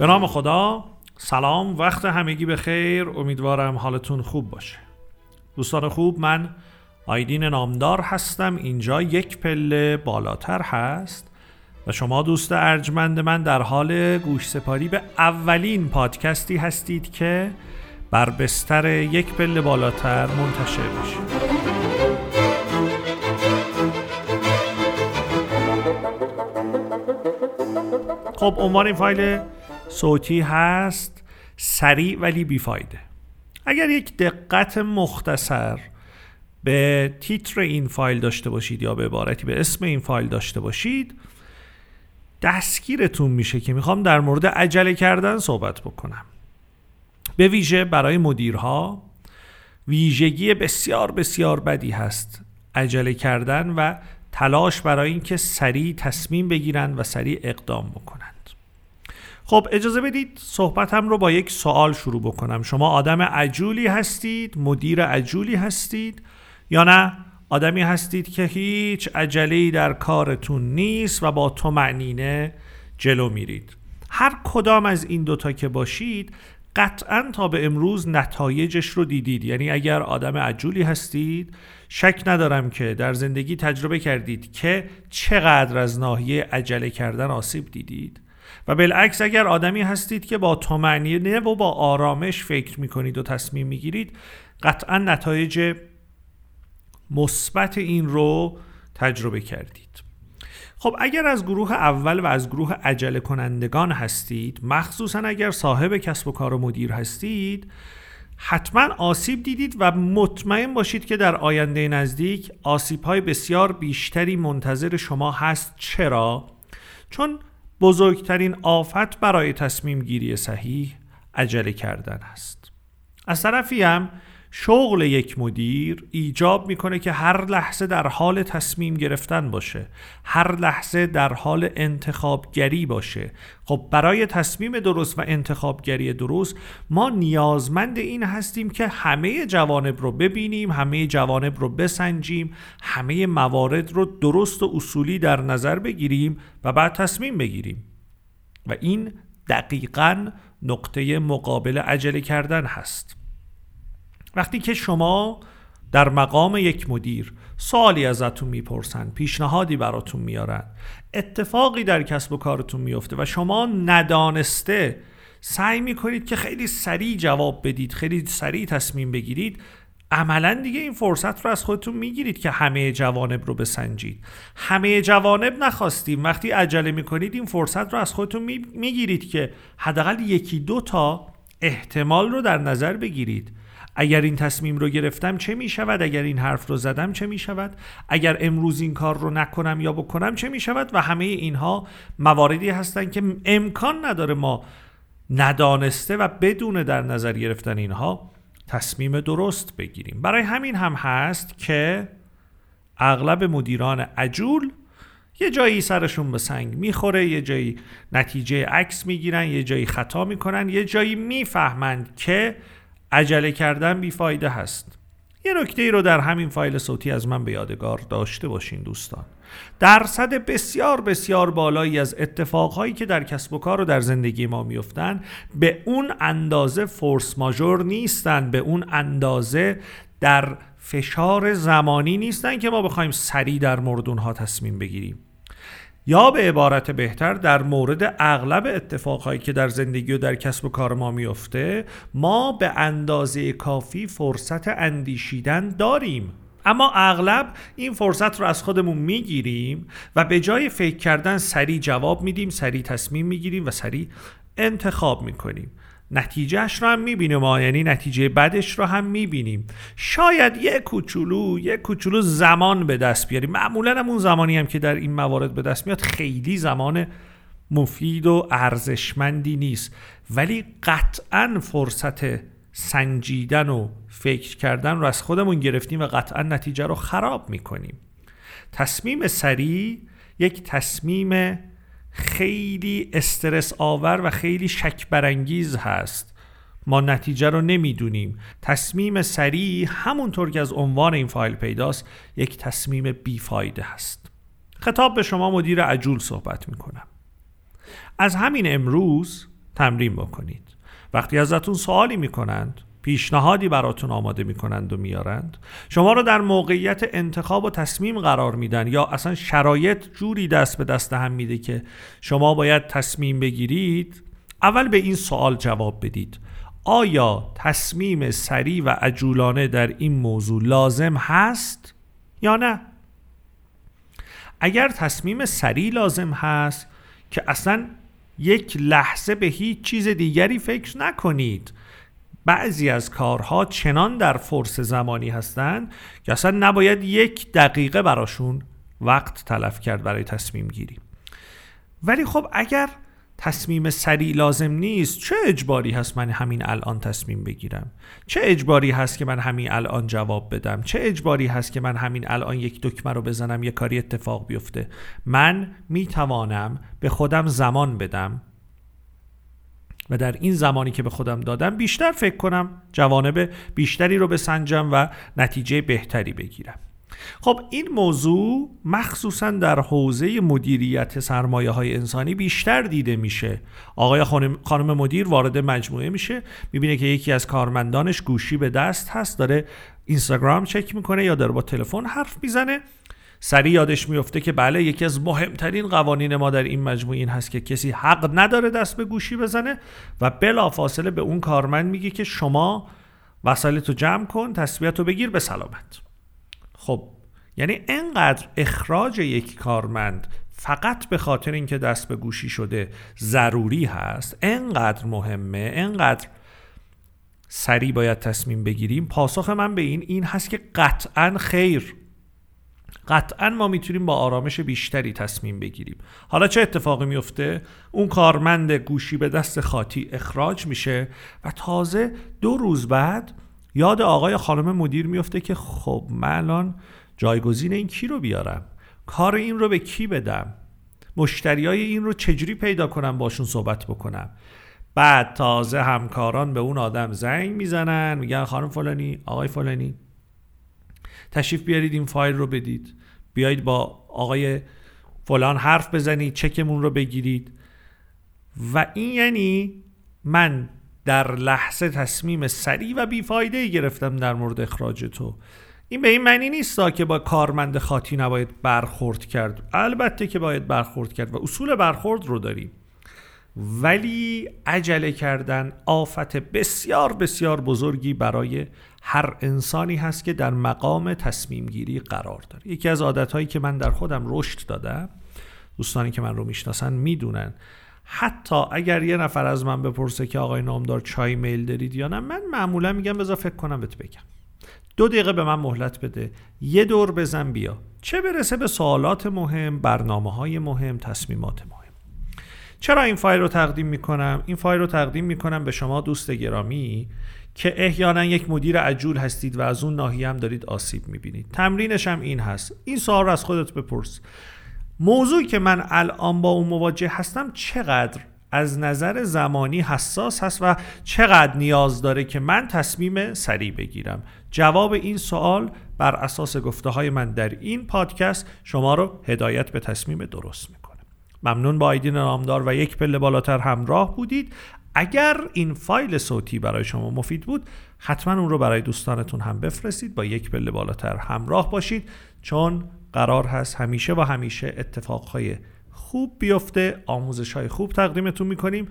به نام خدا سلام وقت همگی به خیر. امیدوارم حالتون خوب باشه. دوستان خوب من آیدین نامدار هستم. اینجا یک پله بالاتر هست و شما دوست ارجمند من در حال گوش سپاری به اولین پادکستی هستید که بر بستر یک پله بالاتر منتشر میشه. خب عنوان این فایل صوتی هست سریع ولی بیفایده. اگر یک دقت مختصر به تیتر این فایل داشته باشید یا به عبارتی به اسم این فایل داشته باشید دستگیرتون میشه که می‌خوام در مورد عجله کردن صحبت بکنم. به ویژه برای مدیرها ویژگی بسیار بسیار بدی هست عجله کردن و تلاش برای اینکه سریع تصمیم بگیرند و سریع اقدام بکنند خب اجازه بدید صحبتم رو با یک سوال شروع بکنم. شما آدم عجولی هستید مدیر عجولی هستید یا نه؟ آدمی هستید که هیچ عجله در کارتون نیست و با تو معنینه جلو میرید. هر کدام از این دوتا که باشید قطعا تا به امروز نتایجش رو دیدید. یعنی اگر آدم عجولی هستید شک ندارم که در زندگی تجربه کردید که چقدر از ناحیه عجله کردن آسیب دیدید. و بالعکس اگر آدمی هستید که با تومعنینه و با آرامش فکر می‌کنید و تصمیم می‌گیرید قطعا نتایج مثبت این رو تجربه کردید خب اگر از گروه اول و از گروه عجله کنندگان هستید مخصوصا اگر صاحب کسب و کار و مدیر هستید حتما آسیب دیدید و مطمئن باشید که در آینده نزدیک آسیب های بسیار بیشتری منتظر شما هست چرا؟ چون بزرگترین آفت برای تصمیم گیری صحیح عجله کردن است. از طرفی هم شغل یک مدیر ایجاب می‌کنه که هر لحظه در حال تصمیم گرفتن باشه هر لحظه در حال انتخابگری باشه. خب برای تصمیم درست و انتخابگری درست ما نیازمند این هستیم که همه جوانب رو ببینیم همه جوانب رو بسنجیم همه موارد رو درست و اصولی در نظر بگیریم و بعد تصمیم بگیریم. و این دقیقا نقطه مقابل عجله کردن هست. وقتی که شما در مقام یک مدیر سوالی ازتون می‌پرسن پیشنهادی براتون میارن اتفاقی در کسب و کارتون میفته و شما ندانسته سعی می‌کنید که خیلی سریع جواب بدید خیلی سریع تصمیم بگیرید عملا دیگه این فرصت رو از خودتون می‌گیرید که همه جوانب رو بسنجید. همه جوانب نخواستیم. وقتی عجله می‌کنید این فرصت رو از خودتون می‌گیرید که حداقل یکی دو تا احتمال رو در نظر بگیرید. اگر این تصمیم رو گرفتم چه می شود اگر این حرف رو زدم چه می شود اگر امروز این کار رو نکنم یا بکنم چه می شود و همه اینها مواردی هستند که امکان نداره ما ندانسته و بدون در نظر گرفتن اینها تصمیم درست بگیریم. برای همین هم هست که اغلب مدیران عجول یه جایی سرشون به سنگ می‌خوره یه جایی نتیجه عکس می‌گیرن یه جایی خطا می‌کنن یه جایی می‌فهمند که عجله کردن بیفایده هست. یه نکته ای رو در همین فایل صوتی از من به یادگار داشته باشین دوستان. درصد بسیار بسیار بالایی از اتفاقهایی که در کسب و کار و در زندگی ما میفتن به اون اندازه فورس ماژور نیستن به اون اندازه در فشار زمانی نیستن که ما بخوایم سریع در مورد اونها تصمیم بگیریم. یا به عبارت بهتر در مورد اغلب اتفاقهایی که در زندگی و در کسب و کار ما میفته ما به اندازه کافی فرصت اندیشیدن داریم. اما اغلب این فرصت رو از خودمون می‌گیریم و به جای فکر کردن سریع جواب میدیم سریع تصمیم می‌گیریم و سریع انتخاب می‌کنیم. نتیجهش رو هم می‌بینیم ما یعنی نتیجه بدش رو هم می‌بینیم. شاید یه کوچولو یه کوچولو زمان به دست بیاریم. معمولا هم اون زمانی هم که در این موارد به دست میاد خیلی زمان مفید و ارزشمندی نیست. ولی قطعا فرصت سنجیدن و فکر کردن رو از خودمون گرفتیم و قطعا نتیجه رو خراب می‌کنیم. تصمیم سریع یک تصمیم خیلی استرس آور و خیلی شک برانگیز هست. ما نتیجه رو نمی‌دونیم. تصمیم سریع همونطور که از عنوان این فایل پیداست یک تصمیم بیفایده هست. خطاب به شما مدیر عجول صحبت می‌کنم. از همین امروز تمرین بکنید. وقتی ازتون سوالی می‌کنند پیشنهادی براتون آماده می‌کنند و میارند شما رو در موقعیت انتخاب و تصمیم قرار میدن یا اصلا شرایط جوری دست به دست هم میده که شما باید تصمیم بگیرید؟ اول به این سوال جواب بدید. آیا تصمیم سریع و عجولانه در این موضوع لازم هست یا نه؟ اگر تصمیم سریع لازم هست که اصلا یک لحظه به هیچ چیز دیگری فکر نکنید بعضی از کارها چنان در فرص زمانی هستند که اصلا نباید یک دقیقه براشون وقت تلف کرد برای تصمیم گیری. ولی خب اگر تصمیم سریع لازم نیست چه اجباری هست من همین الان تصمیم بگیرم؟ چه اجباری هست که من همین الان جواب بدم؟ چه اجباری هست که من همین الان یک دکمه رو بزنم یه کاری اتفاق بیفته؟ من می‌توانم به خودم زمان بدم و در این زمانی که به خودم دادم بیشتر فکر کنم جوانب بیشتری رو بسنجم و نتیجه بهتری بگیرم. خب این موضوع مخصوصا در حوزه مدیریت سرمایه های انسانی بیشتر دیده میشه. آقای خانم مدیر وارد مجموعه میشه می‌بینه که یکی از کارمندانش گوشی به دست هست داره اینستاگرام چک می‌کنه یا داره با تلفن حرف می‌زنه. سریع یادش میفته که بله یکی از مهمترین قوانین ما در این مجموعه این هست که کسی حق نداره دست به گوشی بزنه و بلافاصله به اون کارمند میگه که شما وسایلتو جمع کن تصویتو بگیر به سلامت. خب یعنی انقدر اخراج یک کارمند فقط به خاطر اینکه دست به گوشی شده ضروری هست انقدر مهمه انقدر سریع باید تصمیم بگیریم پاسخ من به این این هست که قطعا خیر. قطعا ما می‌تونیم با آرامش بیشتری تصمیم بگیریم. حالا چه اتفاقی میفته اون کارمند گوشی به دست خاطی اخراج میشه و تازه دو روز بعد یاد آقای خانم مدیر میفته که خب من الان جایگزین این کی رو بیارم؟ کار این رو به کی بدم؟ مشتریای این رو چجوری پیدا کنم باشون صحبت بکنم؟ بعد تازه همکاران به اون آدم زنگ می‌زنن میگن خانم فلانی آقای فلانی. تشریف بیارید این فایل رو بدید. بیایید با آقای فلان حرف بزنید چکمون رو بگیرید. و این یعنی من در لحظه تصمیم سریع و بیفایده گرفتم در مورد اخراج تو. این به این معنی نیست که با کارمند خاطی نباید برخورد کرد. البته که باید برخورد کرد و اصول برخورد رو داریم. ولی عجله کردن آفت بسیار بسیار بزرگی برای هر انسانی هست که در مقام تصمیم گیری قرار داره. یکی از عادت که من در خودم رشد دادم دوستانی که من رو می‌شناسن می‌دونن حتی اگر یه نفر از من بپرسه که آقای نامدار چای میل دارید یا نه من معمولا میگم بذار فکر کنم بهت بگم. دو دقیقه به من مهلت بده یه دور بزن بیا. چه برسه به سوالات مهم برنامه های مهم تصمیمات مهم. چرا این فایل رو تقدیم می‌کنم؟ این فایل رو تقدیم می‌کنم به شما دوست گرامی که احیانا یک مدیر عجول هستید و از اون ناحیه هم دارید آسیب می‌بینید. تمرینش هم این هست. این سوال رو از خودت بپرس. موضوعی که من الان با اون مواجه هستم چقدر از نظر زمانی حساس هست و چقدر نیاز داره که من تصمیم سریع بگیرم؟ جواب این سوال بر اساس گفته های من در این پادکست شما رو هدایت به تصمیم درست ممنون با آیدین نامدار و یک پله بالاتر همراه بودید. اگر این فایل صوتی برای شما مفید بود حتما اون رو برای دوستانتون هم بفرستید. با یک پله بالاتر همراه باشید چون قرار هست همیشه و همیشه اتفاقهای خوب بیفته آموزش های خوب تقدیمتون می‌کنیم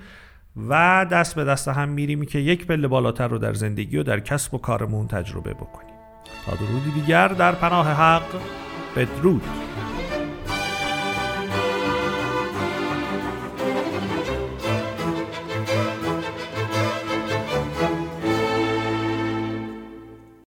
و دست به دست هم میریم که یک پله بالاتر رو در زندگی و در کسب و کارمون تجربه بکنیم. تا درودی دیگر در پناه حق بدرود.